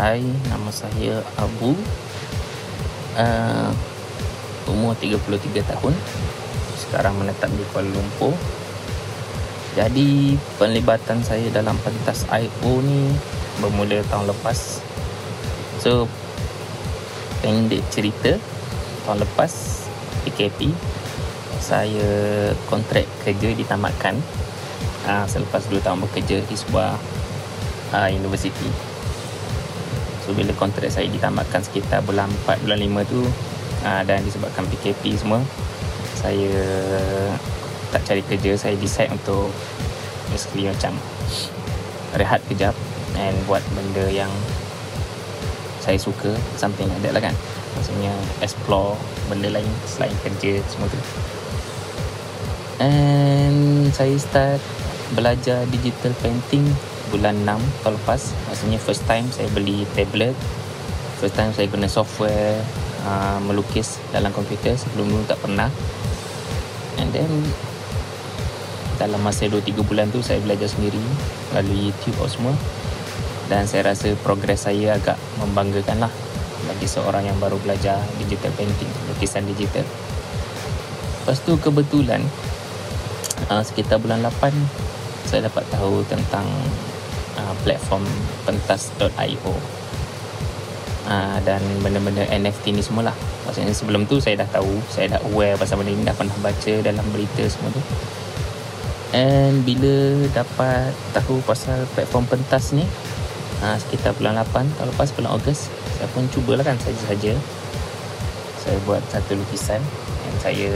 Hai, nama saya Abu. Uh, Umur 33 tahun. Sekarang menetap di Kuala Lumpur. Jadi penlibatan saya dalam pentas I.O. ni Bermula tahun lepas. So Pendek cerita Tahun lepas PKP Saya kontrak kerja ditamatkan uh, Selepas 2 tahun bekerja di sebuah uh, Universiti So bila kontrak saya ditamatkan sekitar bulan 4 bulan 5 tu uh, dan disebabkan PKP semua saya tak cari kerja. Saya decide untuk basically macam rehat kejap and buat benda yang saya suka something like that lah kan. Maksudnya explore benda lain selain kerja semua tu. And saya start belajar digital painting bulan 6 tahun lepas maksudnya first time saya beli tablet first time saya guna software uh, melukis dalam komputer sebelum dulu tak pernah. And then dalam masa 2-3 bulan tu saya belajar sendiri melalui YouTube semua. Dan saya rasa progres saya agak membanggakan lah bagi seorang yang baru belajar digital painting lukisan digital. Lepas tu kebetulan uh, sekitar bulan 8 saya dapat tahu tentang uh, platform pentas.io uh, dan benda-benda NFT ni semua lah maksudnya sebelum tu saya dah tahu saya dah aware pasal benda ni dah pernah baca dalam berita semua tu. And bila dapat tahu pasal platform pentas ni uh, sekitar bulan 8 tahun lepas bulan Ogos saya pun cubalah kan saja-saja. Saya buat satu lukisan yang saya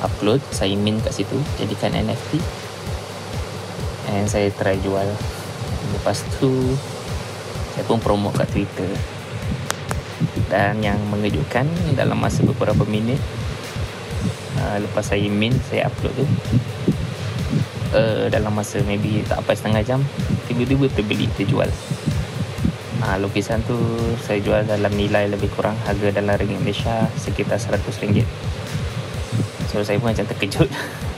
upload saya mint kat situ jadikan NFT and saya try jual. Lepas tu Saya pun promote kat Twitter. Dan yang mengejutkan Dalam masa beberapa minit uh, Lepas saya min Saya upload tu uh, Dalam masa maybe Tak apa setengah jam Tiba-tiba terbeli Terjual. Uh, Lukisan tu Saya jual dalam nilai lebih kurang Harga dalam ringgit Malaysia Sekitar RM100 So saya pun macam terkejut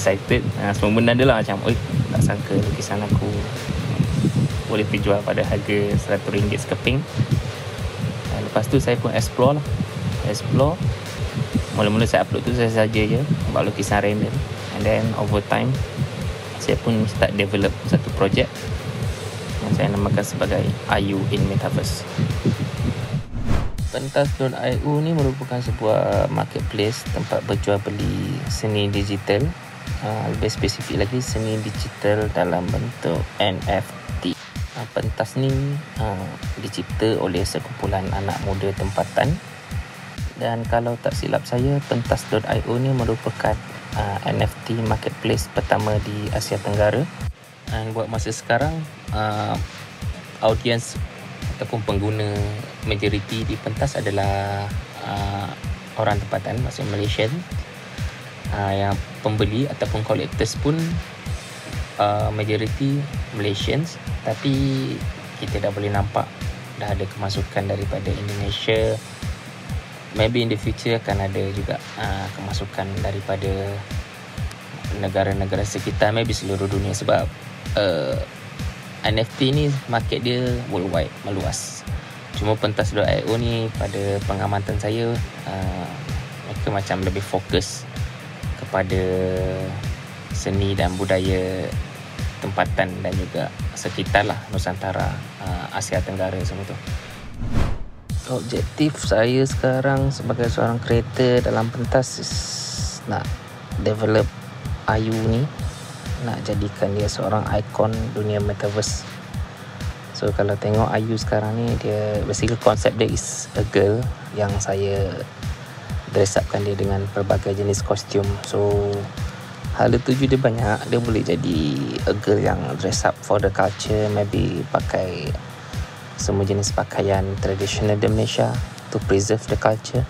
excited. Uh, semua benda dia lah macam oi tak sangka lukisan aku boleh dijual pada harga RM100 sekeping. Uh, lepas tu saya pun explore lah. Explore. Mula-mula saya upload tu saya saja je buat lukisan random. And then over time saya pun start develop satu project yang saya namakan sebagai IU in Metaverse. Pentas.io ni merupakan sebuah marketplace tempat berjual beli seni digital uh, lebih spesifik lagi seni digital dalam bentuk NFT. Uh, pentas ni uh, dicipta oleh sekumpulan anak muda tempatan. Dan kalau tak silap saya pentas.io ni merupakan uh, NFT marketplace pertama di Asia Tenggara. Dan buat masa sekarang uh, audiens ataupun pengguna majoriti di pentas adalah uh, orang tempatan maksudnya Malaysian. Uh, yang pembeli ataupun collectors pun uh, majority Malaysians. Tapi kita dah boleh nampak dah ada kemasukan daripada Indonesia. Maybe in the future akan ada juga uh, kemasukan daripada negara-negara sekitar maybe seluruh dunia. Sebab uh, NFT ni market dia worldwide meluas. Cuma pentas.io ni pada pengamatan saya uh, mereka macam lebih fokus kepada seni dan budaya tempatan dan juga sekitar lah Nusantara uh, Asia Tenggara semua tu. Objektif saya sekarang sebagai seorang kreator dalam pentas nak develop Ayu ni nak jadikan dia seorang ikon dunia metaverse. So kalau tengok Ayu sekarang ni dia basically konsep dia is a girl yang saya dress upkan dia dengan pelbagai jenis kostum. So hal tuju dia banyak. Dia boleh jadi a girl yang dress up for the culture maybe pakai semua jenis pakaian tradisional di Malaysia to preserve the culture.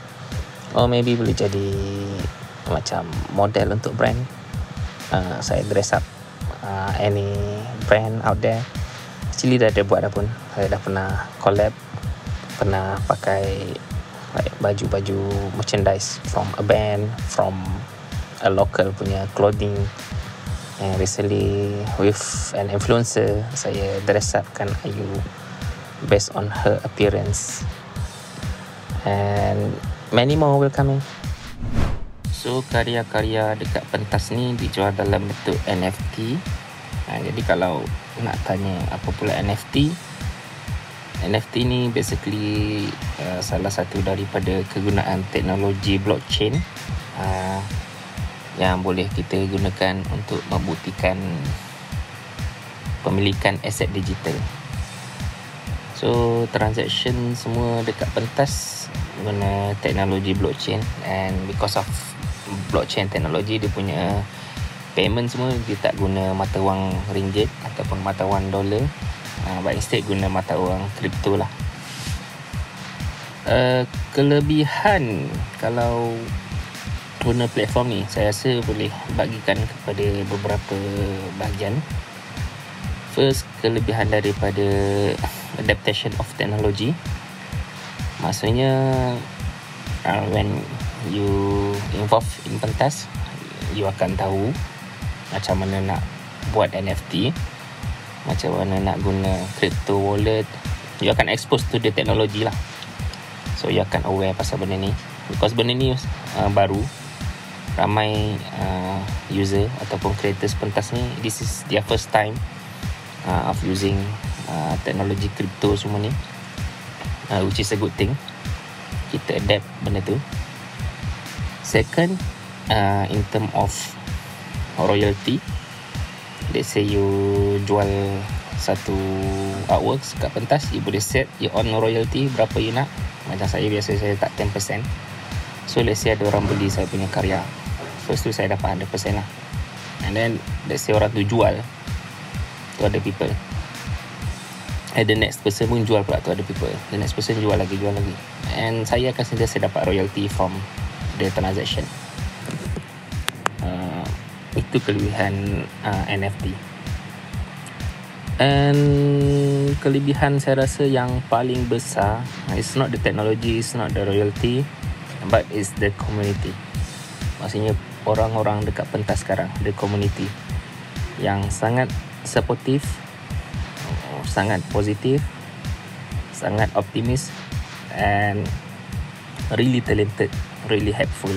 Or maybe boleh jadi macam model untuk brand. Uh, saya dress up uh, any brand out there. Actually dah ada buat dah pun. Saya dah pernah collab pernah pakai like baju-baju merchandise from a band from a local punya clothing. And recently with an influencer saya dress upkan Ayu based on her appearance. And many more will coming so karya-karya dekat pentas ni dijual dalam bentuk NFT ha, jadi kalau nak tanya apa pula NFT NFT ni basically uh, salah satu daripada kegunaan teknologi blockchain. Uh, yang boleh kita gunakan untuk membuktikan pemilikan aset digital. So transaction semua dekat pentas guna teknologi blockchain. And because of blockchain teknologi dia punya payment semua dia tak guna mata wang ringgit ataupun mata wang dolar uh, but instead guna mata wang kripto lah. Uh, kelebihan kalau guna platform ni saya rasa boleh bagikan kepada beberapa bahagian. First kelebihan daripada adaptation of technology. Maksudnya uh, when you involve in pentas you akan tahu macam mana nak buat NFT macam mana nak guna crypto wallet. You akan expose to the technology lah. So you akan aware pasal benda ni. Because benda ni uh, baru ramai uh, user ataupun creators pentas ni this is their first time uh, of using uh, teknologi crypto semua ni. Uh, which is a good thing. Kita adapt benda tu. Second uh, in term of royalty let's say you jual satu artworks kat pentas you boleh set your own royalty berapa you nak. Macam saya biasa saya tak 10% so let's say ada orang beli saya punya karya. First tu saya dapat 100% lah. And then let's say orang tu jual to other people. And the next person pun jual pula to other people. The next person jual lagi jual lagi. And saya akan sentiasa dapat royalty from the transaction itu kelebihan uh, NFT and kelebihan saya rasa yang paling besar it's not the technology it's not the royalty but it's the community. Maksudnya orang-orang dekat pentas sekarang the community yang sangat supportive sangat positif sangat optimis and really talented really helpful.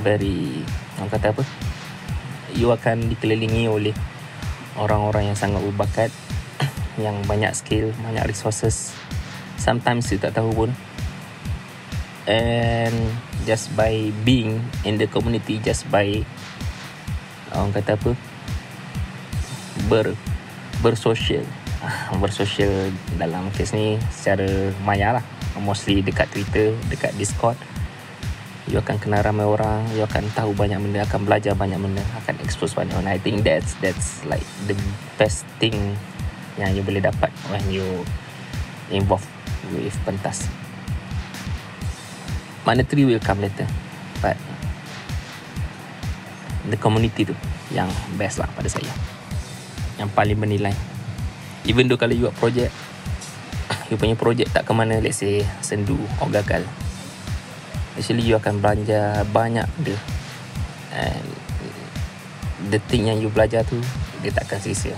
Very orang kata apa? You akan dikelilingi oleh orang-orang yang sangat berbakat yang banyak skill banyak resources. Sometimes you tak tahu pun. And just by being in the community just by orang kata apa? Ber bersosial. Bersosial dalam kes ni secara maya lah. Mostly dekat Twitter dekat Discord you akan kenal ramai orang. You akan tahu banyak benda. Akan belajar banyak benda. Akan expose banyak benda. I think that's that's like the best thing yang you boleh dapat when you involved with pentas. Monetary will come later but the community tu yang best lah pada saya. Yang paling bernilai. Even though kalau you buat project you punya project tak ke mana let's say sendu or gagal actually you akan belanja banyak dia. And the thing yang you belajar tu dia takkan sia-sia.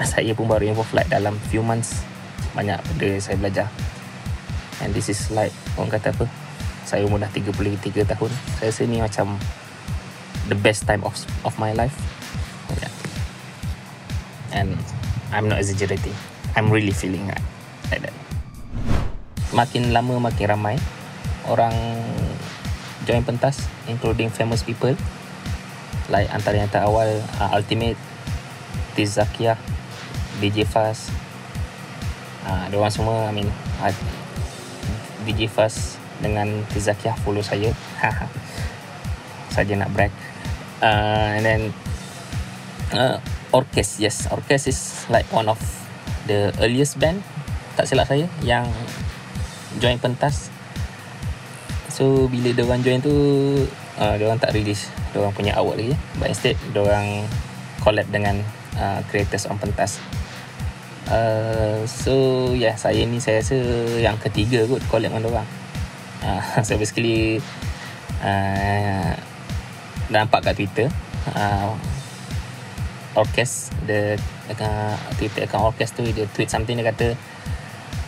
Saya pun baru involve like dalam few months. Banyak benda saya belajar. And this is like orang kata apa? Saya umur dah 33 tahun. Saya rasa ni macam the best time of of my life. Yeah. and I'm not exaggerating. I'm really feeling like, like that. Makin lama makin ramai orang join pentas including famous people like antara yang terawal uh, Ultimate Tizakia DJ Fast uh, dia orang semua I mean uh, DJ Fast dengan Tizakiah follow saya. Saja nak brag. Uh, and then uh, Orkes yes. Orkes is like one of the earliest band tak silap saya yang join pentas so bila dia orang join tu uh, dia orang tak release. Dia orang punya award lagi. But instead dia orang collab dengan uh, creators on pentas. Uh, so yeah saya ni saya rasa yang ketiga kot collab dengan orang. Uh, so basically uh, nampak kat Twitter uh, Orkes the uh, Twitter account Orkes tu dia tweet something dia kata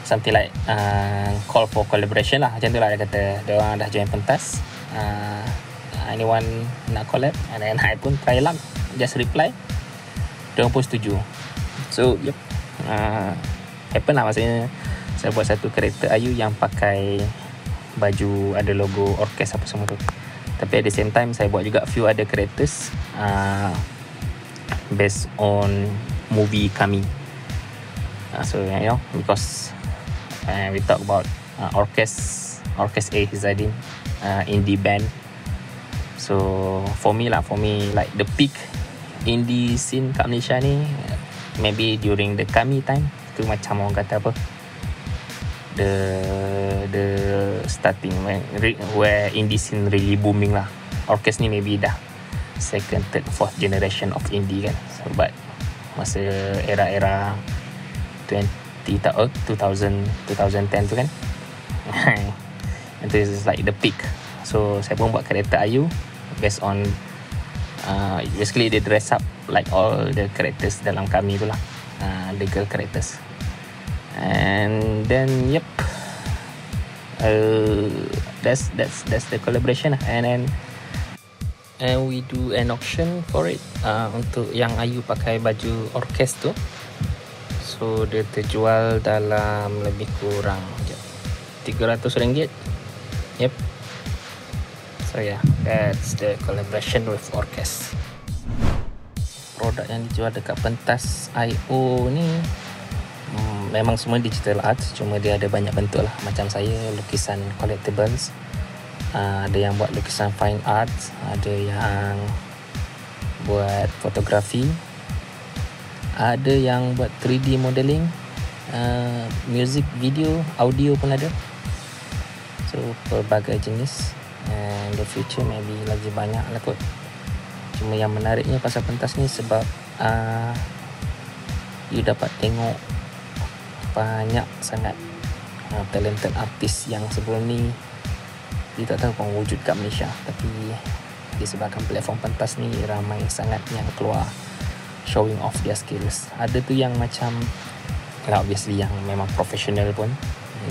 something like uh, call for collaboration lah. Macam tu lah dia kata. Dia orang dah join pentas. Uh, anyone nak collab? And then I pun try lah. Just reply. Dia pun setuju. So yep. Uh, happen lah maksudnya. Saya buat satu karakter Ayu yang pakai baju ada logo orkes apa semua tu. Tapi at the same time saya buat juga few other characters uh, based on movie kami. Uh, so you know because uh, we talk about uh, orkes orkes A Hizadin uh, indie band. So for me lah for me like the peak indie scene kat Malaysia ni maybe during the kami time tu macam orang kata apa? The the starting when where indie scene really booming lah. Orkes ni maybe dah second third fourth generation of indie kan. So, but masa era-era 20 2000 2010 tu kan? Itu is like the peak. So saya pun buat karakter Ayu based on uh, basically they dress up like all the characters dalam kami tu lah. Uh, the girl characters. And then yep uh, that's that's that's the collaboration lah. and then and we do an auction for it uh, untuk yang Ayu pakai baju orkes tu so dia terjual dalam lebih kurang RM300 yep. So yeah that's the collaboration with orkes. Produk yang dijual dekat pentas IO ni hmm, memang semua digital art cuma dia ada banyak bentuk lah. Macam saya lukisan collectibles uh, ada yang buat lukisan fine art ada yang buat fotografi ada yang buat 3D modeling uh, music video audio pun ada. So pelbagai jenis. And the future maybe lagi banyak lah kot. Cuma yang menariknya pasal pentas ni sebab uh, you dapat tengok banyak sangat uh, talented artis yang sebelum ni dia tak tahu pun wujud kat Malaysia. Tapi disebabkan platform pentas ni ramai sangat yang keluar showing off their skills. Ada tu yang macam well, obviously yang memang professional pun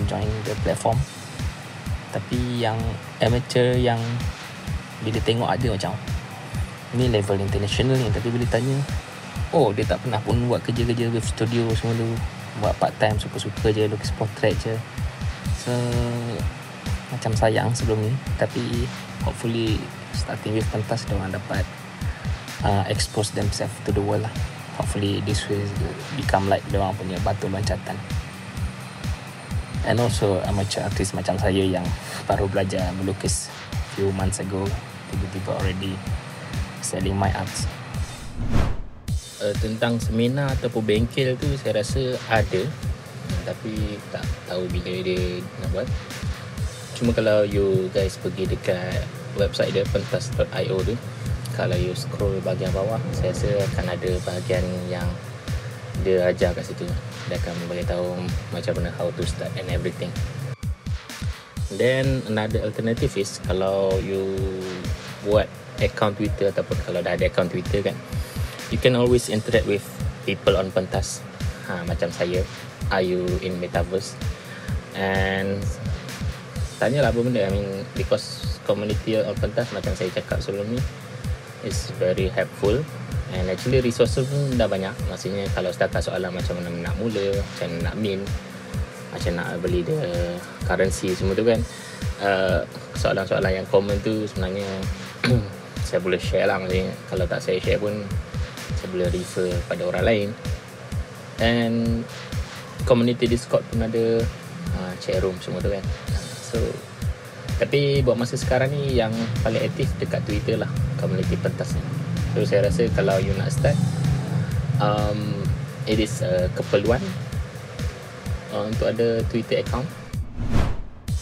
join the platform. Tapi yang amateur yang bila tengok ada macam ni level international ni tapi bila tanya oh dia tak pernah pun buat kerja-kerja with studio semua tu buat part time suka-suka je lukis portrait je. So macam sayang sebelum ni tapi hopefully starting with pentas dia orang dapat uh, expose themselves to the world lah. Hopefully this will become like dia orang punya batu loncatan. And also amateur artist macam saya yang baru belajar melukis few months ago tiba-tiba already selling my arts. Uh, tentang seminar ataupun bengkel tu saya rasa ada tapi tak tahu bila dia nak buat. Cuma kalau you guys pergi dekat website dia pentas.io tu kalau you scroll bahagian bawah saya rasa akan ada bahagian yang dia ajar kat situ. Dia akan beritahu macam mana how to start and everything. Then another alternative is kalau you buat account Twitter ataupun kalau dah ada account Twitter kan you can always interact with people on pentas. Ha, macam saya are you in metaverse? And tanya lah apa benda I mean because community on pentas macam saya cakap sebelum ni is very helpful. And actually resources pun dah banyak. Maksudnya kalau setakat soalan macam mana nak mula macam nak min macam nak beli the currency semua tu kan. Uh, soalan-soalan yang common tu sebenarnya saya boleh share lah. Maksudnya kalau tak saya share pun saya boleh refer pada orang lain. And community discord pun ada uh, chat room semua tu kan. So tapi buat masa sekarang ni yang paling aktif dekat twitter lah community pentas ni so saya rasa kalau you nak start um, it is a keperluan uh, untuk ada twitter account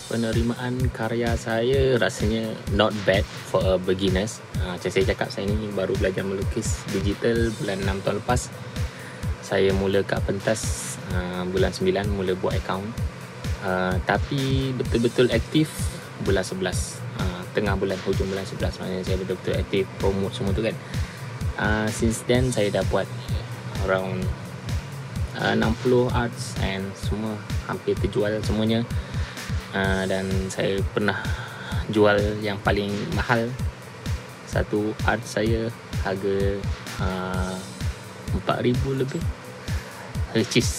penerimaan karya saya rasanya not bad for a beginners. Uh, macam saya cakap, saya ni baru belajar melukis digital bulan 6 tahun lepas. Saya mula kat pentas uh, bulan 9 mula buat account. Uh, tapi betul-betul aktif bulan 11. Uh, tengah bulan hujung bulan 11 maknanya saya betul-betul aktif promote semua tu kan uh, since then saya dah buat around uh, 60 arts and semua hampir terjual semuanya uh, dan saya pernah jual yang paling mahal satu art saya harga uh, 4000 lebih which is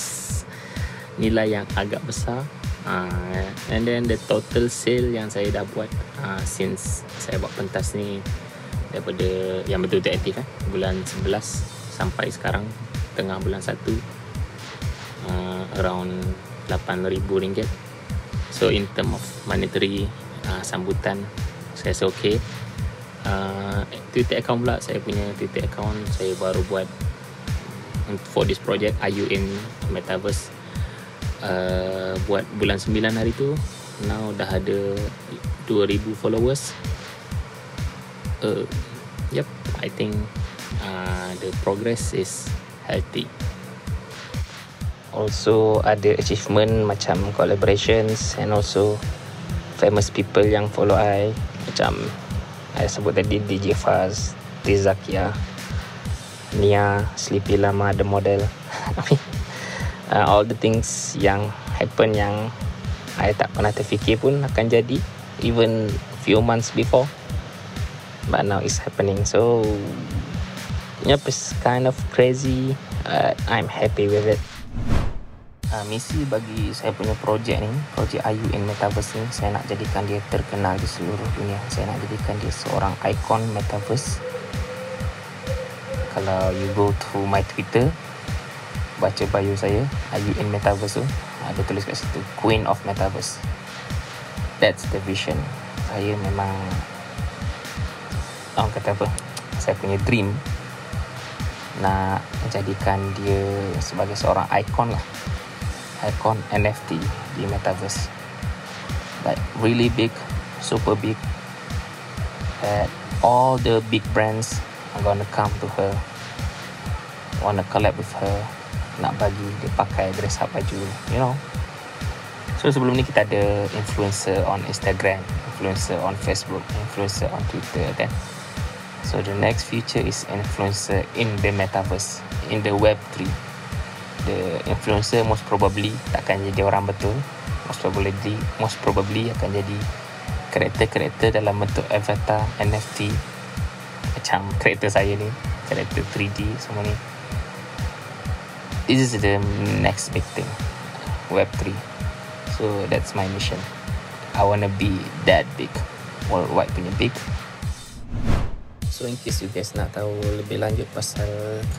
nilai yang agak besar uh, and then the total sale yang saya dah buat uh, since saya buat pentas ni daripada yang betul-betul aktif eh, bulan 11 sampai sekarang tengah bulan 1 uh, around 8000 ringgit. So in term of monetary uh, sambutan saya rasa okay. Uh, Twitter account pula saya punya Twitter account saya baru buat for this project IU in Metaverse uh, buat bulan 9 hari tu now dah ada 2000 followers. Uh, yep I think uh, the progress is healthy. Also ada achievement macam collaborations and also famous people yang follow I macam I sebut tadi DJ Faz Tizakia Nia Sleepy Lama The Model uh, all the things yang happen yang I tak pernah terfikir pun akan jadi even few months before. But now it's happening. So yep it's kind of crazy. Uh, I'm happy with it. Uh, misi bagi saya punya projek ni projek IU in Metaverse ni saya nak jadikan dia terkenal di seluruh dunia. Saya nak jadikan dia seorang ikon Metaverse. Kalau you go to my Twitter baca bio saya IU in Metaverse tu ada tulis kat situ Queen of Metaverse. That's the vision. Saya memang orang kata apa? Saya punya dream nak jadikan dia sebagai seorang ikon lah. Ikon NFT di Metaverse. Like really big super big. That all the big brands are gonna come to her. Wanna collab with her nak bagi dia pakai dress up baju you know. So sebelum ni kita ada influencer on Instagram influencer on Facebook influencer on Twitter kan so the next future is influencer in the metaverse in the web 3 the influencer most probably takkan jadi orang betul most probably most probably akan jadi karakter-karakter dalam bentuk avatar NFT macam karakter saya ni karakter 3D semua ni this is the next big thing. Web3 so that's my mission. I want to be that big. Worldwide punya big. So in case you guys nak tahu lebih lanjut pasal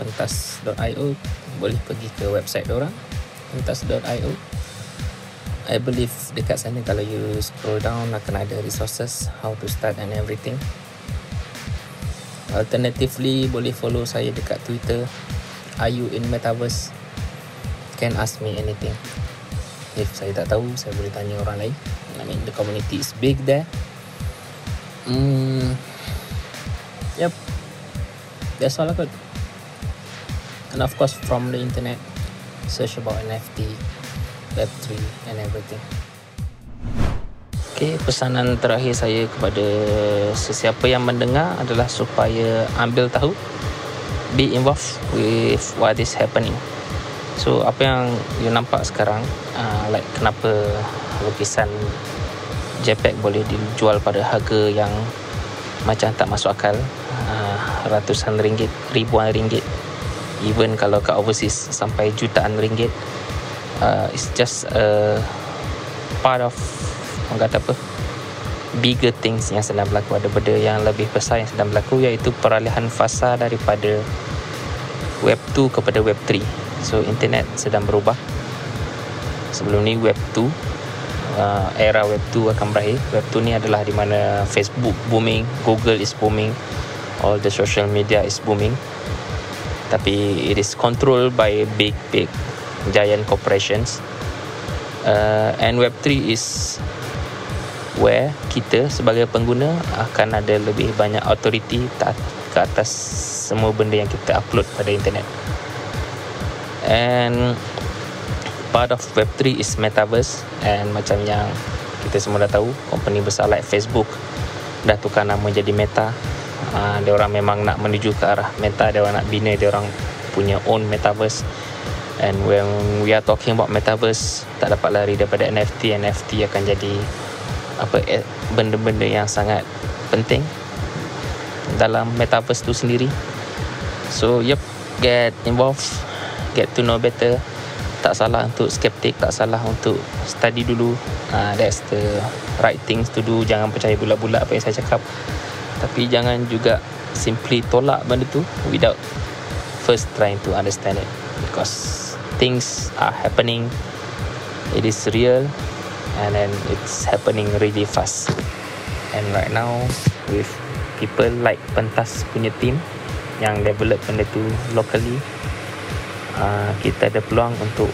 kentas.io boleh pergi ke website orang kentas.io I believe dekat sana kalau you scroll down akan ada resources how to start and everything. Alternatively boleh follow saya dekat Twitter IU in Metaverse can ask me anything. If saya tak tahu saya boleh tanya orang lain. I mean the community is big there. Hmm. Yep that's all I got. And of course from the internet search about NFT Web3 and everything. Okay, pesanan terakhir saya kepada sesiapa yang mendengar adalah supaya ambil tahu be involved with what is happening So apa yang you nampak sekarang uh, Like kenapa lukisan JPEG boleh dijual pada harga yang Macam tak masuk akal? Uh, Ratusan ringgit, ribuan ringgit Even kalau kat overseas sampai jutaan ringgit. Uh, It's just a part of Orang kata apa Bigger things yang sedang berlaku. Ada benda yang lebih besar yang sedang berlaku Iaitu peralihan fasa daripada Web 2 kepada Web 3 So internet sedang berubah. Sebelum ni web 2 uh, Era web 2 akan berakhir. Web 2 ni adalah di mana Facebook booming Google is booming All the social media is booming. Tapi it is controlled by big big giant corporations. Uh, And web 3 is Where kita sebagai pengguna Akan ada lebih banyak authority Ke atas semua benda yang kita upload pada internet and part of web3 is metaverse. And macam yang kita semua dah tahu company besar like Facebook dah tukar nama jadi Meta. Uh, dia orang memang nak menuju ke arah Meta dia orang nak bina dia orang punya own metaverse. And when we are talking about metaverse tak dapat lari daripada NFT NFT akan jadi apa eh, benda-benda yang sangat penting dalam metaverse tu sendiri. So yep get involved get to know better. Tak salah untuk skeptik tak salah untuk study dulu. Uh, that's the right things to do. Jangan percaya bulat-bulat apa yang saya cakap. Tapi jangan juga simply tolak benda tu without first trying to understand it. Because things are happening. It is real and then it's happening really fast. And right now with people like pentas punya team yang develop benda tu locally Ah, kita ada peluang untuk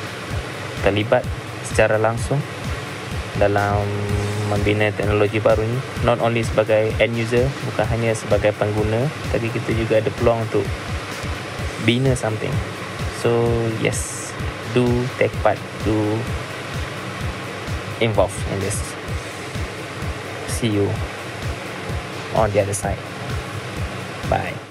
terlibat secara langsung dalam membina teknologi baru ini. Not only sebagai end user bukan hanya sebagai pengguna tapi kita juga ada peluang untuk bina something. So yes do take part do involve in this. See you on the other side. Bye